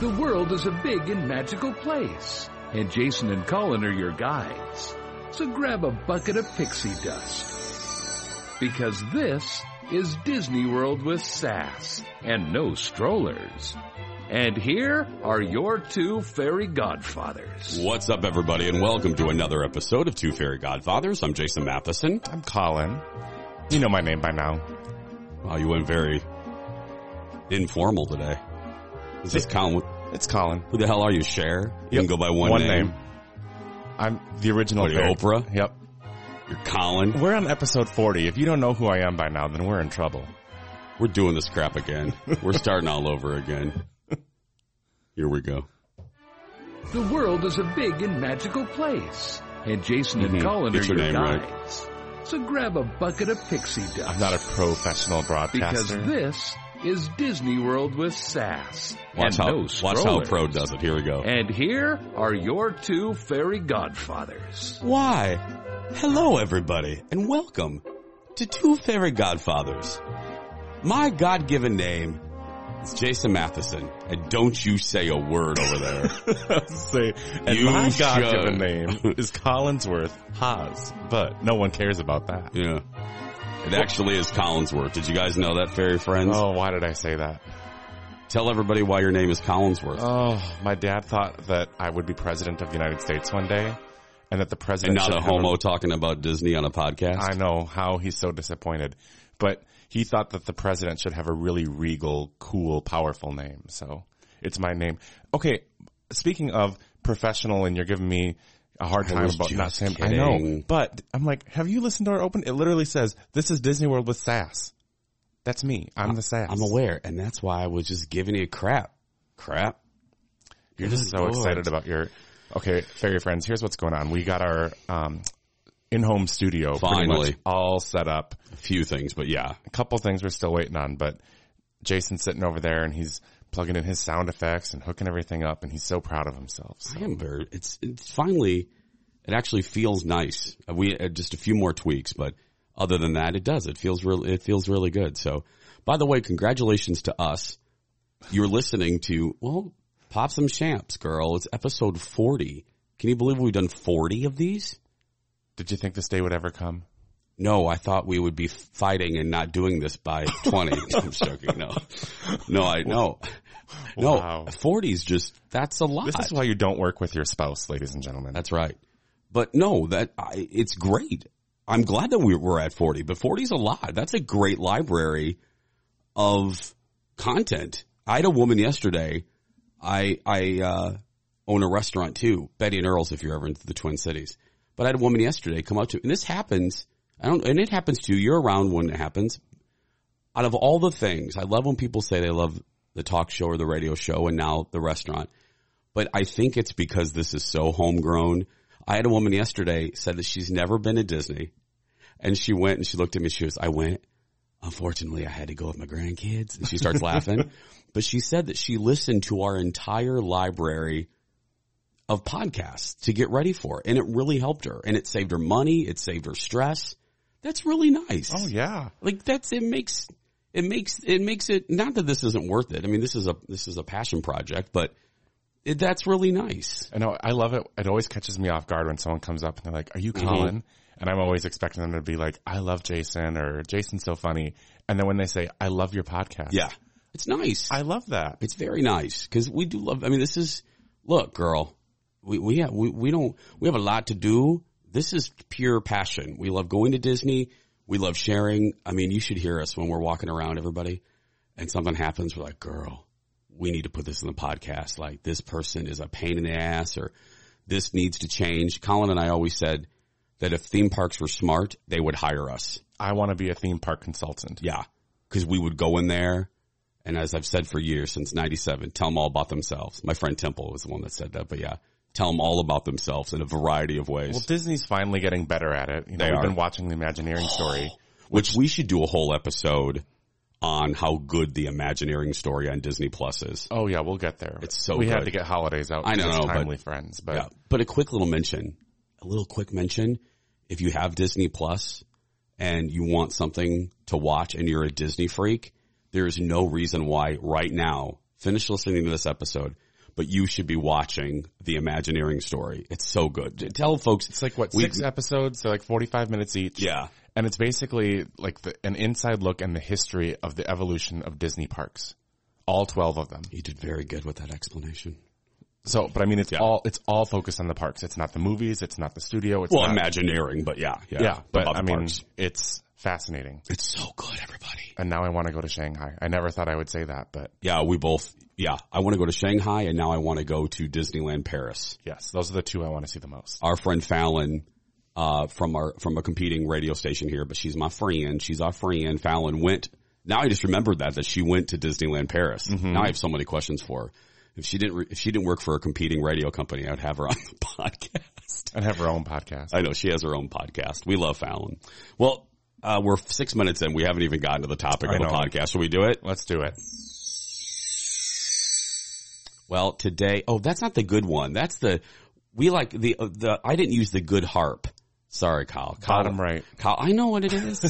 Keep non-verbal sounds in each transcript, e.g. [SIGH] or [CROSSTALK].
The world is a big and magical place, and Jason and Colin are your guides. So grab a bucket of pixie dust. Because this is Disney World with sass and no strollers. And here are your two fairy godfathers. What's up, everybody, and welcome to another episode of Two Fairy Godfathers. I'm Jason Matheson. I'm Colin. You know my name by now. Wow, you went very informal today. Is this Colin? It's Colin. Who the hell are you, Cher? You Yep. can go by one, One name. name. I'm the original What are you, Oprah? Yep. You're Colin. We're on episode 40. If you don't know who I am by now, then we're in trouble. We're doing this crap again. [LAUGHS] We're starting all over again. Here we go. The world is a big and magical place, and Jason and Mhm. Colin Get are your your, name right. guides. So grab a bucket of pixie dust. I'm not a professional broadcaster. because this is Disney World with sass Watch and how, no watch how. Pro does it. Here we go. And here are your two fairy godfathers. Why? Hello, everybody, and welcome to Two Fairy Godfathers. My God-given name is Jason Matheson, and don't you say a word over there. [LAUGHS] Say, and You my should. God-given name is Collinsworth Haas, but no one cares about that. yeah. It actually is Collinsworth. Did you guys know that, fairy friends? Oh, why did I say that? Tell everybody why your name is Collinsworth. Oh, my dad thought that I would be president of the United States one day, and that the and president not a homo talking about Disney on a podcast. I know how he's so disappointed, but he thought that the president should have a really regal, cool, powerful name. So it's my name. Okay. Speaking of professional and you're giving me a hard I time about not saying, I know, but I'm like, have you listened to our open? It literally says, this is Disney World with sass. That's me. I'm the sass. I'm aware, and that's why I was just giving you crap. Crap. You're just so Good excited about your, okay, fairy friends, here's what's going on. We got our, um, in-home studio pretty Finally. much all set up. A few things, but yeah. a couple things we're still waiting on, but Jason's sitting over there and he's plugging in his sound effects and hooking everything up and he's so proud of himself. So. I am very. It's it's finally. It actually feels nice. Uh, We uh, just a few more tweaks, but other than that, it does. It feels real. It feels really good. So, by the way, congratulations to us. You're listening to well, pop some champs, girl. It's episode forty. Can you believe we've done forty of these? Did you think this day would ever come? No, I thought we would be fighting and not doing this by 20. [LAUGHS] I'm joking. No, no, I, no, no, Wow. 40 is just, that's a lot. This is why you don't work with your spouse, ladies and gentlemen. That's right. But no, that I, it's great. I'm glad that we, we're at 40, but 40 is a lot. That's a great library of content. I had a woman yesterday. I, I, uh, own a restaurant too, Betty and Earl's if you're ever into the Twin Cities. But I had a woman yesterday come up to, and this happens, I don't, and it happens to you. You're around when it happens. Out of all the things, I love when people say they love the talk show or the radio show and now the restaurant. But I think it's because this is so homegrown. I had a woman yesterday said that she's never been to Disney and she went and she looked at me. She goes, I went. Unfortunately, I had to go with my grandkids and she starts laughing, [LAUGHS] but she said that she listened to our entire library of podcasts to get ready for it. And it really helped her and it saved her money. It saved her stress. That's really nice. oh yeah. Like that's, it makes, it makes, it makes it, not that this isn't worth it. I mean, this is a, this is a passion project, but it, that's really nice. I know. I love it. It always catches me off guard when someone comes up and they're like, are you mm-hmm. Colin? And I'm always expecting them to be like, I love Jason or Jason's so funny. And then when they say, I love your podcast. Yeah. It's nice. I love that. It's very nice because we do love. I mean, this is look, girl. We we have we, we don't we have a lot to do. This is pure passion. We love going to Disney. We love sharing. I mean, you should hear us when we're walking around, everybody, and something happens. We're like, girl, we need to put this in the podcast. Like this person is a pain in the ass, or this needs to change. Colin and I always said that if theme parks were smart, they would hire us. I want to be a theme park consultant. Yeah. Cause we would go in there and as I've said for years since 97, tell them all about themselves. My friend Temple was the one that said that, but yeah, tell them all about themselves in a variety of ways. Well, Disney's finally getting better at it. You know, They we've are. been watching the Imagineering oh, story. which we should do a whole episode on how good the Imagineering story on Disney Plus is. Oh yeah, we'll get there. It's so we had to get holidays out. I know, it's but- timely friends, but Yeah. But a quick little mention, a little quick mention. If you have Disney Plus and you want something to watch and you're a Disney freak, there is no reason why right now, finish listening to this episode. But you should be watching the Imagineering story. It's so good. Tell folks. It's like what we- six episodes? They're like forty-five minutes each. Yeah. and it's basically like the, an inside look and the history of the evolution of Disney parks. All twelve of them. You did very good with that explanation. So, but I mean, it's Yeah. all it's all focused on the parks. It's not the movies. It's not the studio. It's Well, not, Imagineering, but yeah, yeah, yeah. But I mean, parks. it's fascinating. it's so good, everybody. And now I want to go to Shanghai. I never thought I would say that, but Yeah, we both. Yeah, I want to go to Shanghai, and now I want to go to Disneyland Paris. yes, those are the two I want to see the most. Our friend Fallon, uh, from our from a competing radio station here, but she's my friend. She's our friend. Fallon went. Now I just remembered that that she went to Disneyland Paris. Now I have so many questions for her. If she didn't, re- if she didn't work for a competing radio company, I'd have her on [LAUGHS] the podcast. I'd have her own podcast. I know she has her own podcast. We love Fallon. Well, uh, we're six minutes in. We haven't even gotten to the topic I of the know. podcast. Shall we do it? Let's do it. Well, today, oh, that's not the good one. That's the, we like the, uh, the, I didn't use the good harp. Sorry, Kyle. Kyle Bottom right. Kyle, I know what it is.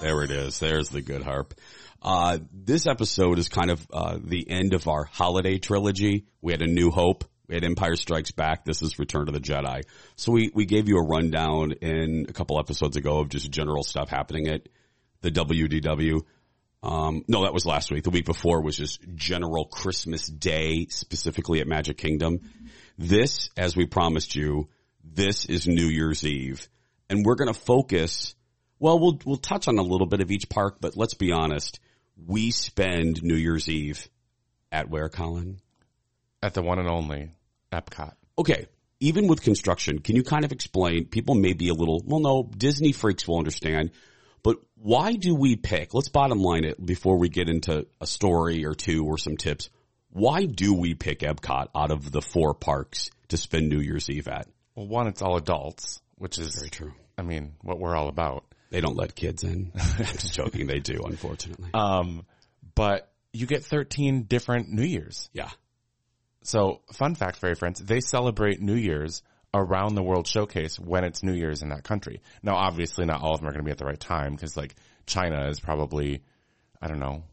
there it is. There's the good harp. Uh, this episode is kind of, uh, the end of our holiday trilogy. We had a new hope. We had Empire Strikes Back. This is Return of the Jedi. So we, we gave you a rundown in a couple episodes ago of just general stuff happening at the WDW. Um, no, that was last week. The week before was just general Christmas Day, specifically at Magic Kingdom. This, as we promised you, this is New Year's Eve, and we're going to focus. Well, we'll we'll touch on a little bit of each park, but let's be honest. We spend New Year's Eve at where, Colin? At the one and only Epcot. Okay. Even with construction, can you kind of explain? People may be a little, well, no, Disney freaks will understand, but why do we pick? Let's bottom line it before we get into a story or two or some tips. Why do we pick Epcot out of the four parks to spend New Year's Eve at? Well, one, it's all adults, which is, Very true. I mean, what we're all about. They don't let kids in. I'm [LAUGHS] just joking. They do, unfortunately. Um, but you get 13 different New Year's. yeah. So, fun fact, fairy friends, they celebrate New Year's around the World Showcase when it's New Year's in that country. Now, obviously, not all of them are going to be at the right time because, like, China is probably, I don't know,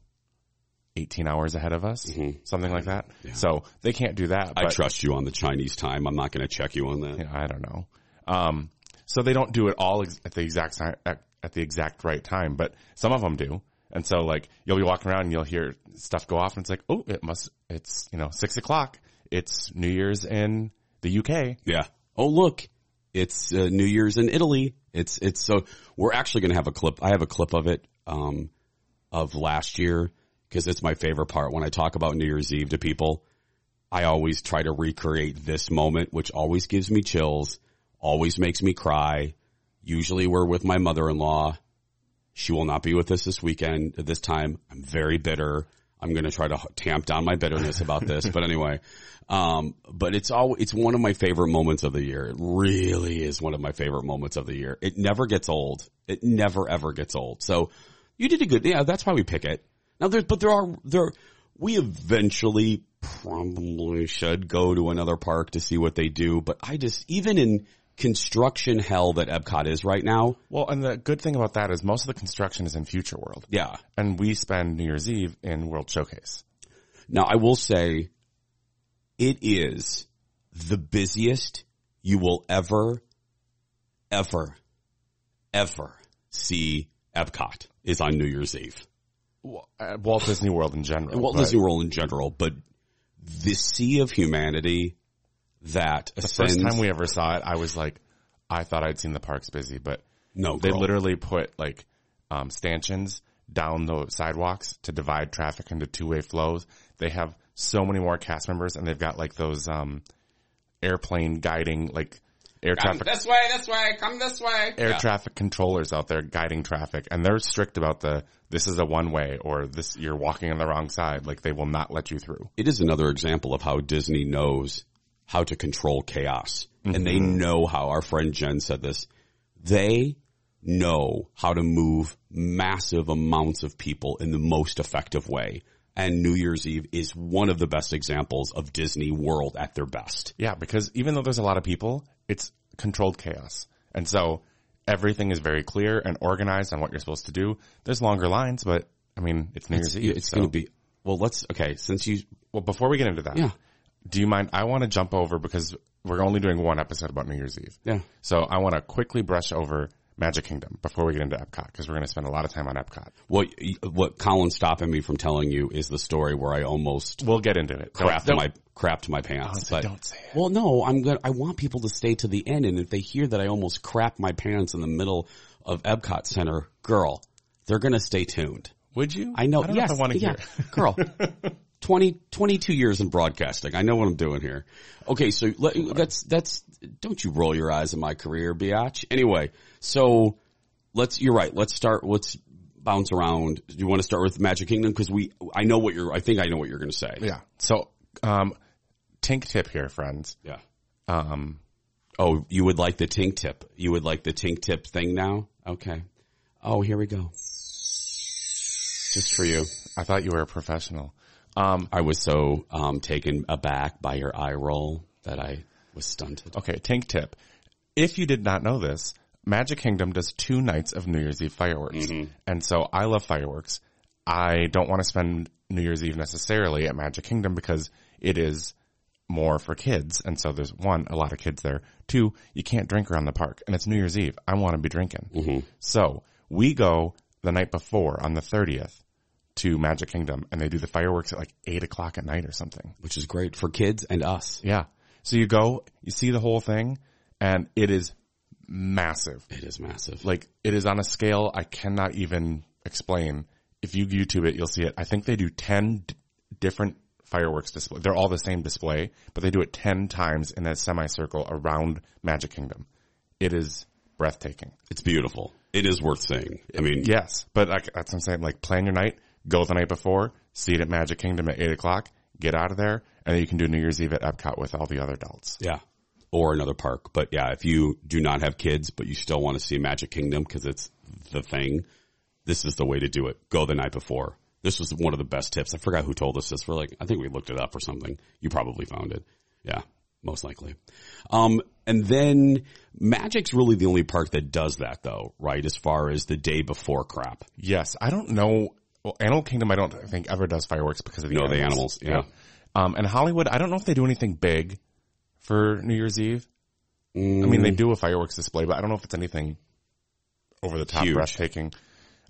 18 hours ahead of us, something like that. So they can't do that. I trust you on the Chinese time. I'm not going to check you on that. Yeah, I don't know. Um, so they don't do it all ex- at the exact time, at, at the exact right time, but some of them do. And so like you'll be walking around and you'll hear stuff go off and it's like, oh, it must, it's, you know, six o'clock. It's New Year's in the UK. Yeah. Oh, look, it's uh, New Year's in Italy. It's it's so we're actually going to have a clip. I have a clip of it um, of last year because it's my favorite part when I talk about New Year's Eve to people. I always try to recreate this moment, which always gives me chills, always makes me cry. Usually, we're with my mother-in-law. She will not be with us this weekend. At this time, I'm very bitter. I'm going to try to tamp down my bitterness about this, but anyway, um, but it's all, it's one of my favorite moments of the year. It really is one of my favorite moments of the year. It never gets old. It never ever gets old. So you did a good, yeah, that's why we pick it. Now there's, but there are, there, we eventually probably should go to another park to see what they do, but I just, even in construction hell that Epcot is right now, Well, and the good thing about that is most of the construction is in Future World. yeah, And we spend New Year's Eve in World Showcase. Now I will say it is the busiest you will ever, ever, ever see Epcot is on New Year's Eve. Walt Disney World in general. Walt Disney World in general, but the sea of humanity that The ascends, first time we ever saw it, I was like, I thought I'd seen the parks busy, but no, they girl. literally put like um, stanchions down the sidewalks to divide traffic into two-way flows. They have so many more cast members, and they've got like those um, airplane guiding, like air Come traffic this way, this way, come this way. air Yeah. traffic controllers out there guiding traffic, and they're strict about the this is a one way or this you're walking on the wrong side. Like they will not let you through. it is another example of how Disney knows how to control chaos. And they mm-hmm. know how our friend Jen said this. They know how to move massive amounts of people in the most effective way. And New Year's Eve is one of the best examples of Disney World at their best. Yeah, because even though there's a lot of people, it's controlled chaos. And so everything is very clear and organized on what you're supposed to do. There's longer lines, but I mean, it's New Year's Eve. It's so- going to be, well, let's, okay, since you, Well, before we get into that, Yeah. Do you mind? I want to jump over because we're only doing one episode about New Year's Eve. Yeah. So I want to quickly brush over Magic Kingdom before we get into Epcot because we're going to spend a lot of time on Epcot. what, what Colin's stopping me from telling you is the story where I almost We'll get into it. crapped Don't- my, crapped my pants. Don't say- don't say it. Well, no, I'm good. I want people to stay to the end. And if they hear that I almost crap my pants in the middle of Epcot Center, girl, they're going to stay tuned. Would you? I know. I don't yes. know if I want to yeah. hear. Girl. [LAUGHS] 20, 22 years in broadcasting. I know what I'm doing here. Okay. So let, that's, that's, don't you roll your eyes at my career, biatch. Anyway, so let's, you're right. Let's start, let's bounce around. Do you want to start with Magic Kingdom? Cause we, I know what you're, I think I know what you're going to say. Yeah. So, um, tink tip here, friends. Yeah. Um, Oh, you would like the tink tip. You would like the tink tip thing now? Okay. Oh, here we go. Just for you. I thought you were a professional. Um, I was so um, taken aback by your eye roll that I was stunted. okay, tank tip. If you did not know this, Magic Kingdom does two nights of New Year's Eve fireworks. And so I love fireworks. I don't want to spend New Year's Eve necessarily at Magic Kingdom because it is more for kids. And so there's one, a lot of kids there. Two, you can't drink around the park and it's New Year's Eve. I want to be drinking. So we go the night before on the 30th to Magic Kingdom and they do the fireworks at like eight o'clock at night or something. which is great for kids and us. Yeah. So you go, you see the whole thing and it is massive. It is massive. Like it is on a scale I cannot even explain. If you YouTube it, you'll see it. I think they do 10 d- different fireworks display. They're all the same display, but they do it 10 times in a semicircle around Magic Kingdom. It is breathtaking. It's beautiful. It is worth seeing. I mean, Yes, but like, that's what I'm saying. Like plan your night, go the night before, see it at Magic Kingdom at eight o'clock, get out of there, and then you can do New Year's Eve at Epcot with all the other adults. yeah. Or another park. But yeah, if you do not have kids, but you still want to see Magic Kingdom because it's the thing, this is the way to do it. Go the night before. This was one of the best tips. I forgot who told us this. We're like, I think we looked it up or something. You probably found it. Yeah, most likely. Um, and then Magic's really the only park that does that though, right? As far as the day before crap. Yes, I don't know. Well, Animal Kingdom, I don't think ever does fireworks because of the No, animals. the animals, yeah. Um, and Hollywood, I don't know if they do anything big for New Year's Eve. I mean, Mm. they do a fireworks display, but I don't know if it's anything over the top, Huge. breathtaking.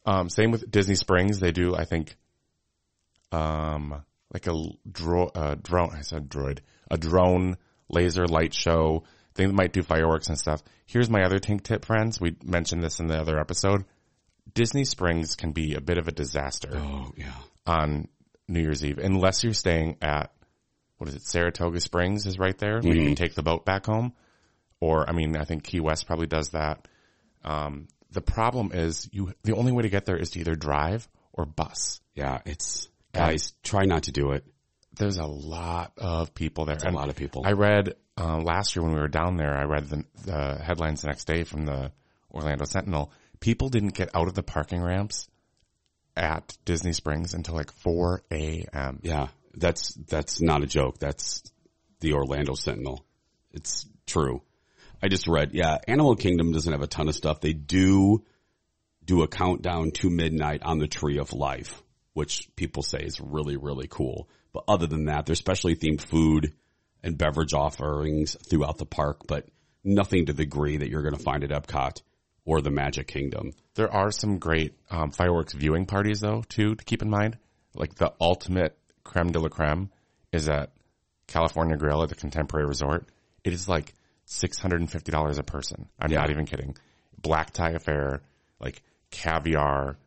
Um, same with Disney Springs. They do, I think, um, like a dro- uh, drone. I said droid, a drone laser light show. They might do fireworks and stuff. Here's my other tink tip, friends. We mentioned this in the other episode. Disney Springs can be a bit of a disaster Oh yeah. on New Year's Eve unless you're staying at what is it? Saratoga Springs is right there. Where you can take the boat back home. Or I mean, I think Key West probably does that. Um, the problem is you. The only way to get there is to either drive or bus. Yeah, it's guys try not to do it. There's a lot of people there. a lot of people. I read uh, last year when we were down there. I read the, the headlines the next day from the Orlando Sentinel. People didn't get out of the parking ramps at Disney Springs until like 4 a.m. Yeah, that's that's not a joke. That's the Orlando Sentinel. It's true. I just read. Yeah, Animal Kingdom doesn't have a ton of stuff. They do do a countdown to midnight on the Tree of Life, which people say is really really cool. But other than that, there's specially themed food and beverage offerings throughout the park, but nothing to the degree that you're going to find at Epcot or the Magic Kingdom. There are some great um, fireworks viewing parties though too to keep in mind. Like the ultimate creme de la creme is at California Grill at the Contemporary Resort. It is like six hundred and fifty dollars a person. I'm Yeah. not even kidding. Black tie affair, like caviar,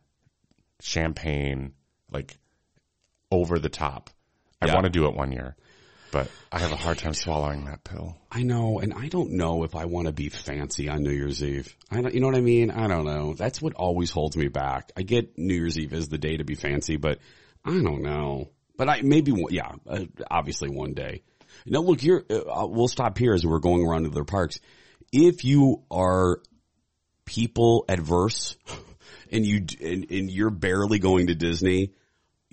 champagne, like over the top. I Yeah. want to do it one year, but I have a hard time swallowing that pill. I know, and I don't know if I want to be fancy on New Year's Eve. I don't, you know what I mean? I don't know. That's what always holds me back. I get New Year's Eve is the day to be fancy, but I don't know. But I maybe yeah, uh, obviously one day. Now look, here uh, we'll stop here as we're going around to other parks. If you are people adverse [LAUGHS] and you and, and you're barely going to Disney,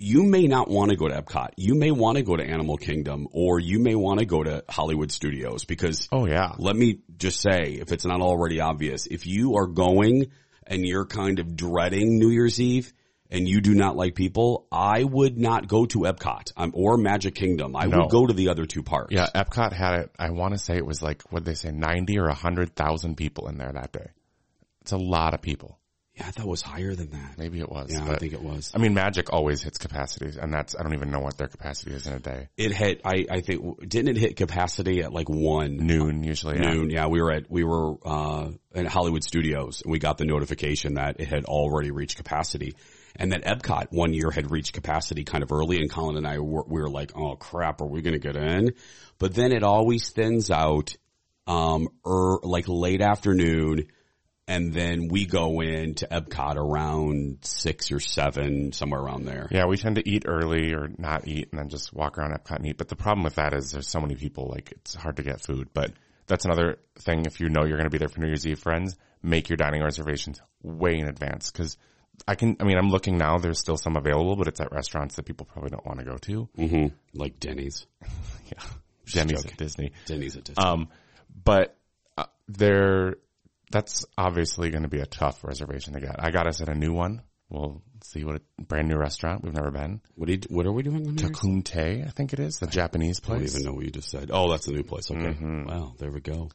you may not want to go to Epcot. You may want to go to Animal Kingdom or you may want to go to Hollywood Studios because Oh yeah. let me just say, if it's not already obvious, if you are going and you're kind of dreading New Year's Eve and you do not like people, I would not go to Epcot um, or Magic Kingdom. I No. would go to the other two parks. Yeah, Epcot had it. I want to say it was like what they say, ninety or hundred thousand people in there that day. It's a lot of people. Yeah, I thought it was higher than that. Maybe it was. Yeah, I think it was. I mean, Magic always hits capacities, and that's I don't even know what their capacity is in a day. It hit. I I think didn't it hit capacity at like one Noon usually. yeah. noon? Yeah, we were at we were uh at Hollywood Studios and we got the notification that it had already reached capacity. And that Epcot one year had reached capacity kind of early and Colin and I were, we were like, oh crap, are we going to get in? But then it always thins out, um, er, like late afternoon. And then we go into Epcot around six or seven, somewhere around there. Yeah, we tend to eat early or not eat, and then just walk around Epcot and eat. But the problem with that is there's so many people, like it's hard to get food. But that's another thing. If you know you're going to be there for New Year's Eve, friends, make your dining reservations way in advance because I can. I mean, I'm looking now. There's still some available, but it's at restaurants that people probably don't want to go to. hmm Like Denny's. [LAUGHS] Yeah, joking. at Disney. Denny's at Disney. Um, but uh, there, that's obviously going to be a tough reservation to get. I got us at a new one. We'll see what a brand new restaurant we've never been. what, do you, what are we doing? Takumi-Tei, I think it is the Japanese place. I don't even know what you just said. Oh, that's a new place. Okay. Mm-hmm. Wow, there we go.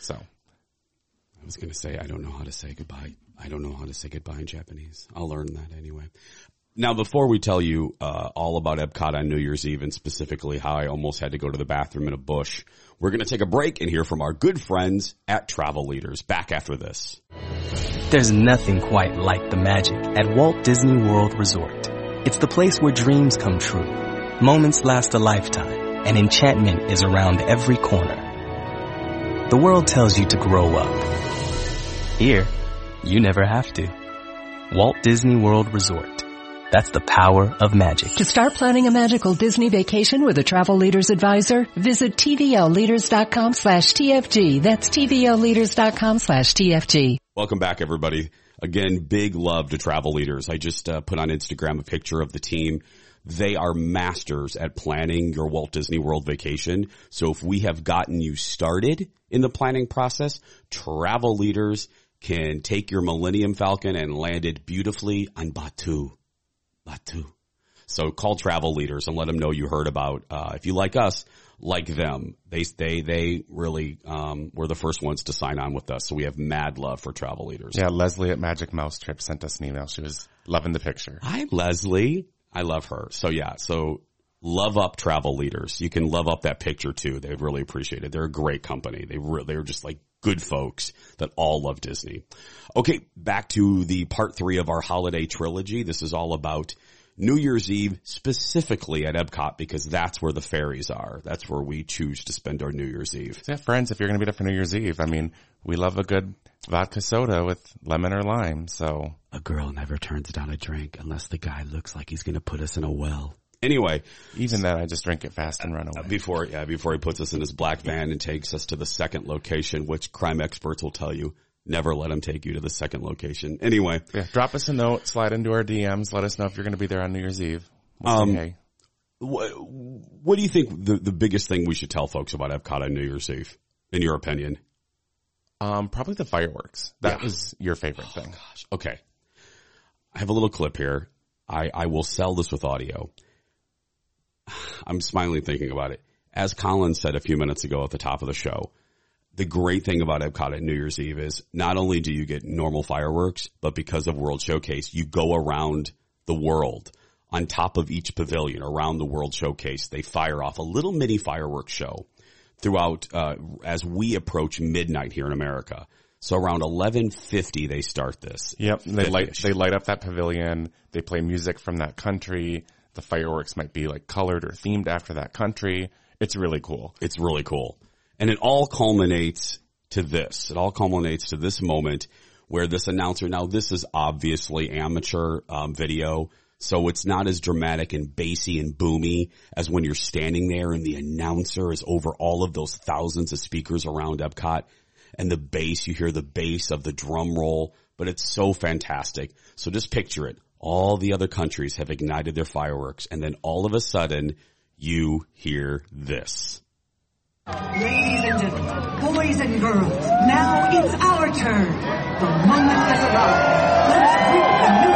So I was going to say, I don't know how to say goodbye. I don't know how to say goodbye in Japanese. I'll learn that anyway. Now, before we tell you uh, all about Epcot on New Year's Eve and specifically how I almost had to go to the bathroom in a bush, we're going to take a break and hear from our good friends at Travel Leaders. Back after this. There's nothing quite like the magic at Walt Disney World Resort. It's the place where dreams come true, moments last a lifetime, and enchantment is around every corner. The world tells you to grow up. Here, you never have to. Walt Disney World Resort. That's the power of magic. To start planning a magical Disney vacation with a travel leaders advisor, visit tvlleaders.com slash TFG. That's tvlleaders.com slash TFG. Welcome back, everybody. Again, big love to travel leaders. I just uh, put on Instagram a picture of the team. They are masters at planning your Walt Disney World vacation. So if we have gotten you started in the planning process, travel leaders can take your Millennium Falcon and land it beautifully on Batuu. Batuu. So call travel leaders and let them know you heard about, uh, if you like us, like them. They, they, they really, um, were the first ones to sign on with us. So we have mad love for travel leaders. yeah, Leslie at Magic Mouse Trip sent us an email. She was loving the picture. Hi, Leslie. I love her. So yeah, so love up travel leaders. You can love up that picture too. They really appreciate it. They're a great company. They re- they're just like good folks that all love Disney. Okay, back to the part three of our holiday trilogy. This is all about New Year's Eve, specifically at Epcot, because that's where the fairies are. That's where we choose to spend our New Year's Eve. Yeah, friends, if you're going to be there for New Year's Eve, I mean, we love a good vodka soda with lemon or lime. So A girl never turns down a drink unless the guy looks like he's going to put us in a well. Anyway, even then, I just drink it fast and run away. before yeah before he puts us in his black van and takes us to the second location which crime experts will tell you never let him take you to the second location anyway Yeah, drop us a note, slide into our DMs, let us know if you're going to be there on New Year's Eve. We'll Um, hey. what, what do you think the, the biggest thing we should tell folks about epcot on new year's eve in your opinion Um, probably the fireworks. That Yeah. was your favorite thing. okay i have a little clip here i i will sell this with audio i'm smiling thinking about it as colin said a few minutes ago at the top of the show the great thing about Epcot at New Year's Eve is not only do you get normal fireworks, but because of World Showcase, you go around the world on top of each pavilion around the World Showcase. They fire off a little mini fireworks show throughout, uh, as we approach midnight here in America. So around 1150 they start this. Yep. They light, they light up that pavilion. They play music from that country. The fireworks might be like colored or themed after that country. It's really cool. It's really cool. And it all culminates to this. It all culminates to this moment where this announcer, now this is obviously amateur um, video, so it's not as dramatic and bassy and boomy as when you're standing there and the announcer is over all of those thousands of speakers around Epcot and the bass, you hear the bass of the drum roll, but it's so fantastic. So just picture it. All the other countries have ignited their fireworks and then all of a sudden you hear this. Ladies and gentlemen, boys and girls, now it's our turn. The moment has arrived. Let's greet the new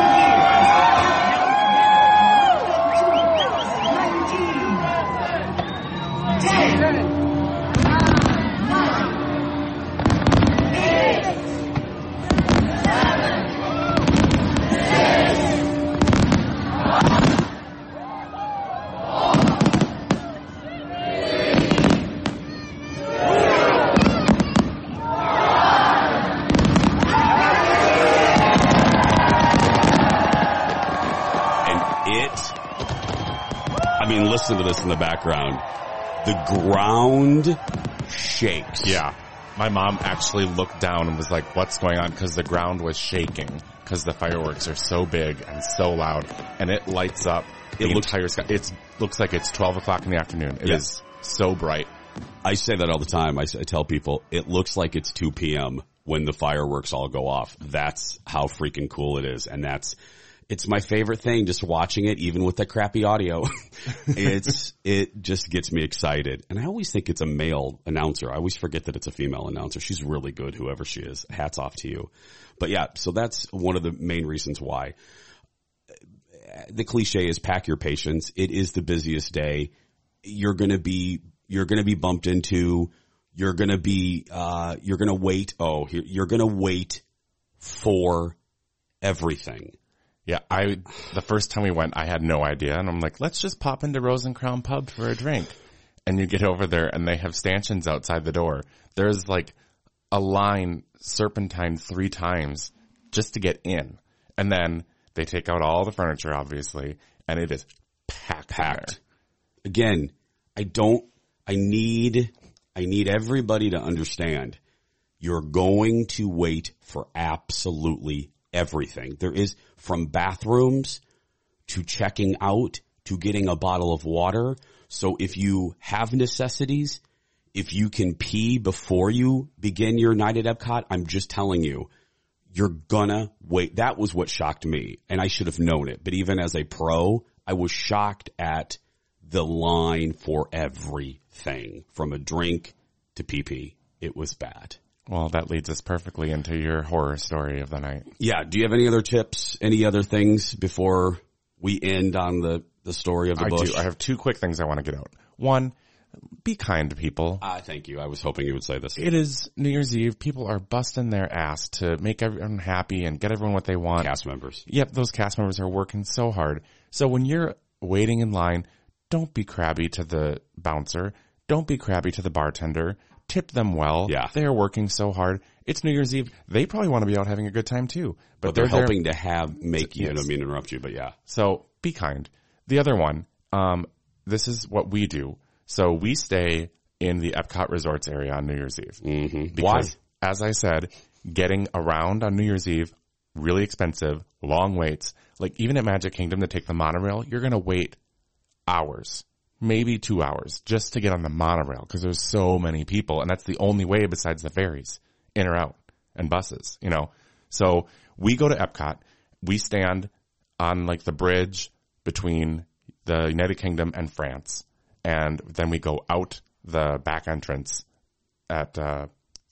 background. The ground shakes. Yeah. My mom actually looked down and was like, what's going on? Cause the ground was shaking because the fireworks are so big and so loud and it lights up the It looks- entire sky. It looks like it's 12 o'clock in the afternoon. It is Yeah. so bright. I say that all the time. I tell people it looks like it's 2 p.m. when the fireworks all go off. That's how freaking cool it is. And that's, it's my favorite thing just watching it, even with the crappy audio. [LAUGHS] it's, it just gets me excited. And I always think it's a male announcer. I always forget that it's a female announcer. She's really good, whoever she is. Hats off to you. But yeah, so that's one of the main reasons why the cliche is pack your patience. It is the busiest day. You're going to be, you're going to be bumped into, you're going to be, uh, you're going to wait. Oh, you're going to wait for everything. Yeah, I, the first time we went, I had no idea and I'm like, let's just pop into Rose and Crown pub for a drink. And you get over there and they have stanchions outside the door. There's like a line serpentine three times just to get in. And then they take out all the furniture, obviously, and it is packed. Packed. Again, I don't, I need, I need everybody to understand you're going to wait for absolutely everything. There is from bathrooms to checking out to getting a bottle of water. So if you have necessities, if you can pee before you begin your night at Epcot, I'm just telling you, you're gonna wait. That was what shocked me and I should have known it. But even as a pro, I was shocked at the line for everything from a drink to pee pee. It was bad. Well, that leads us perfectly into your horror story of the night. Yeah. Do you have any other tips? Any other things before we end on the, the story of the I bush? do. I have two quick things I want to get out. One, be kind to people. Ah, thank you. I was hoping you would say this. It is New Year's Eve. People are busting their ass to make everyone happy and get everyone what they want. Cast members. Yep, those cast members are working so hard. So when you're waiting in line, don't be crabby to the bouncer. Don't be crabby to the bartender. Tip them well. Yeah. They are working so hard. It's New Year's Eve. They probably want to be out having a good time too. But, they're, there- helping to have make you. I don't mean to interrupt you, but yeah. So be kind. The other one, um, this is what we do. So we stay in the Epcot Resorts area on New Year's Eve. Mm-hmm. Because, as I said, getting around on New Year's Eve, really expensive, long waits. Like even at Magic Kingdom to take the monorail, you're going to wait hours, maybe two hours just to get on the monorail because there's so many people. And that's the only way besides the ferries in or out and buses, you know? So we go to Epcot, we stand on like the bridge between the United Kingdom and France. And then we go out the back entrance at uh,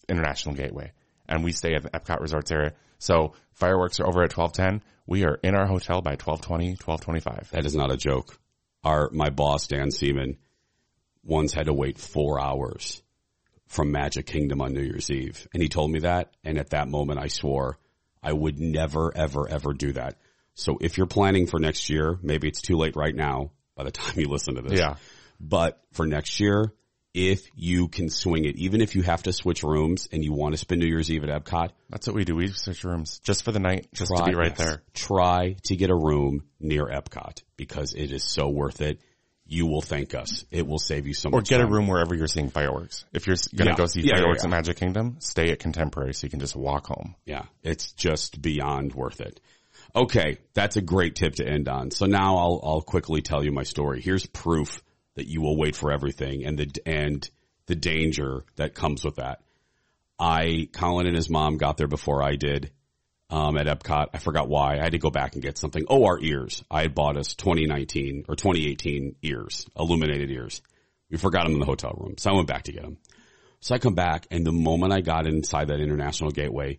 International Gateway, and we stay at the Epcot Resorts area. So fireworks are over at twelve ten. We are in our hotel by 1220, 1225. That is not a joke. Our my boss Dan Seaman once had to wait four hours from Magic Kingdom on New Year's Eve, and he told me that. And at that moment, I swore I would never, ever, ever do that. So if you're planning for next year, maybe it's too late right now. By the [LAUGHS] time you listen to this, Yeah. But for next year, if you can swing it, even if you have to switch rooms and you want to spend New Year's Eve at Epcot, That's what we do. We switch rooms just for the night, just to be right yes, there. Try to get a room near Epcot because it is so worth it. You will thank us. It will save you so much. Or get a room wherever you're seeing fireworks. If you're going to Yeah. go see yeah, fireworks yeah. at Magic Kingdom, stay at Contemporary so you can just walk home. Yeah, it's just beyond worth it. Okay, that's a great tip to end on. So now I'll I'll quickly tell you my story. Here's proof that you will wait for everything and the and the danger that comes with that. I Colin and his mom got there before I did um, at Epcot. I forgot why. I had to go back and get something. Oh, our ears. I had bought us 2019 or 2018 ears, illuminated ears. We forgot them in the hotel room, so I went back to get them. So I come back, and the moment I got inside that international gateway,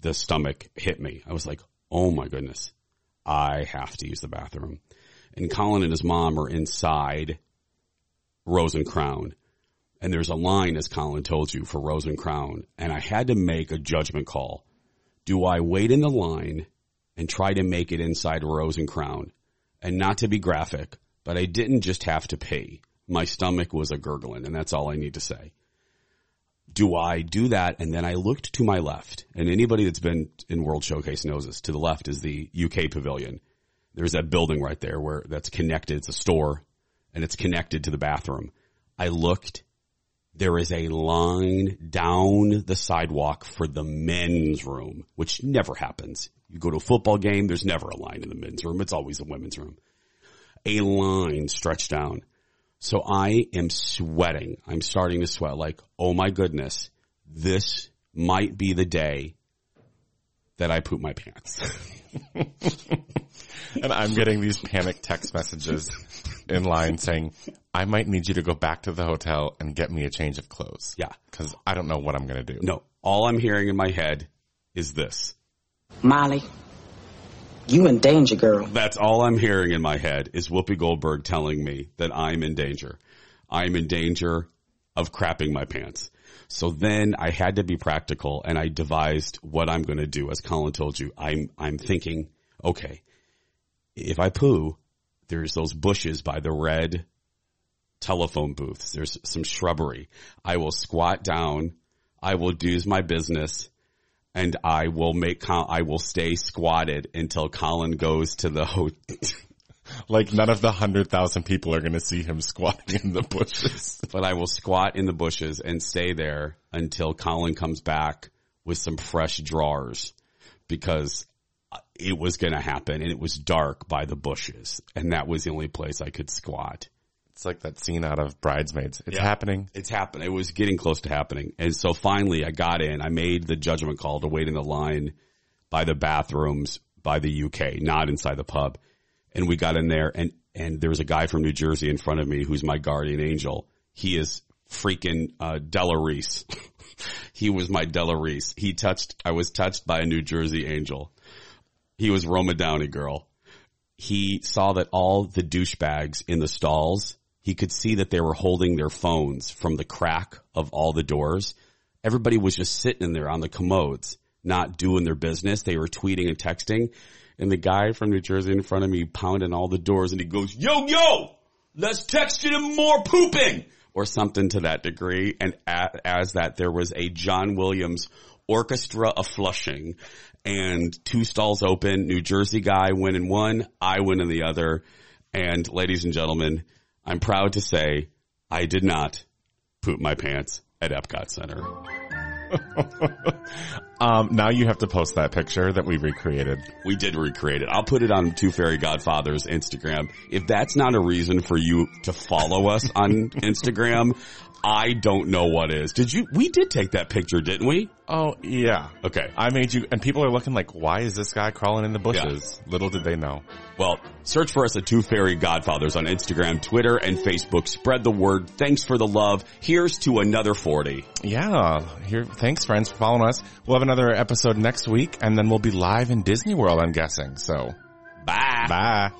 the stomach hit me. I was like, oh my goodness, I have to use the bathroom. And Colin and his mom are inside Rose and Crown. and there's a line, as Colin told you, for Rose and Crown, and I had to make a judgment call. Do I wait in the line and try to make it inside Rose and Crown? And not to be graphic, but I didn't just have to pee. My stomach was a gurgling, and that's all I need to say. Do I do that? And then I looked to my left, and anybody that's been in World Showcase knows this. To the left is the UK pavilion. There's that building right there where that's connected. It's a store, and it's connected to the bathroom. I looked there is a line down the sidewalk for the men's room, which never happens. You go to a football game, there's never a line in the men's room. It's always a women's room. A line stretched down. So I am sweating. I'm starting to sweat like, oh my goodness, this might be the day that I poop my pants. [LAUGHS] [LAUGHS] and I'm getting these panic text messages in line saying, I might need you to go back to the hotel and get me a change of clothes. Yeah. Cause I don't know what I'm going to do. No, all I'm hearing in my head is this. Molly, you in danger, girl. That's all I'm hearing in my head is Whoopi Goldberg telling me that I'm in danger. I'm in danger of crapping my pants. So then I had to be practical and I devised what I'm going to do. As Colin told you, I'm, I'm thinking, okay, if I poo, there's those bushes by the red telephone booths. There's some shrubbery. I will squat down. I will do my business and I will make, I will stay squatted until Colin goes to the hotel. [LAUGHS] like none of the hundred thousand people are going to see him squatting in the bushes. [LAUGHS] but I will squat in the bushes and stay there until Colin comes back with some fresh drawers because uh, it was going to happen and it was dark by the bushes and that was the only place I could squat. It's like that scene out of Bridesmaids. It's yeah. happening. It's happening. It was getting close to happening. And so finally I got in. I made the judgment call to wait in the line by the bathrooms by the UK, not inside the pub. And we got in there and, and there was a guy from New Jersey in front of me who's my guardian angel. He is freaking, uh, Della Reese. [LAUGHS] he was my Della Reese. He touched, I was touched by a New Jersey angel. He was Roma Downey girl. He saw that all the douchebags in the stalls he could see that they were holding their phones from the crack of all the doors. Everybody was just sitting in there on the commodes, not doing their business. They were tweeting and texting. And the guy from New Jersey in front of me pounding all the doors and he goes, yo, yo, let's text you more pooping or something to that degree. And as that, there was a John Williams orchestra of flushing and two stalls open. New Jersey guy went in one, I went in the other. And ladies and gentlemen, I'm proud to say I did not poop my pants at Epcot Center. [LAUGHS] um, now you have to post that picture that we recreated. We did recreate it. I'll put it on Two Fairy Godfathers Instagram. If that's not a reason for you to follow us on [LAUGHS] Instagram, I don't know what is. Did you? We did take that picture, didn't we? Oh yeah. Okay. I made you, and people are looking like, why is this guy crawling in the bushes? Yeah. Little did they know. Well, search for us at Two Fairy Godfathers on Instagram, Twitter, and Facebook. Spread the word. Thanks for the love. Here's to another 40. Yeah. Here, thanks friends for following us. We'll have another episode next week, and then we'll be live in Disney World, I'm guessing. So, bye. Bye.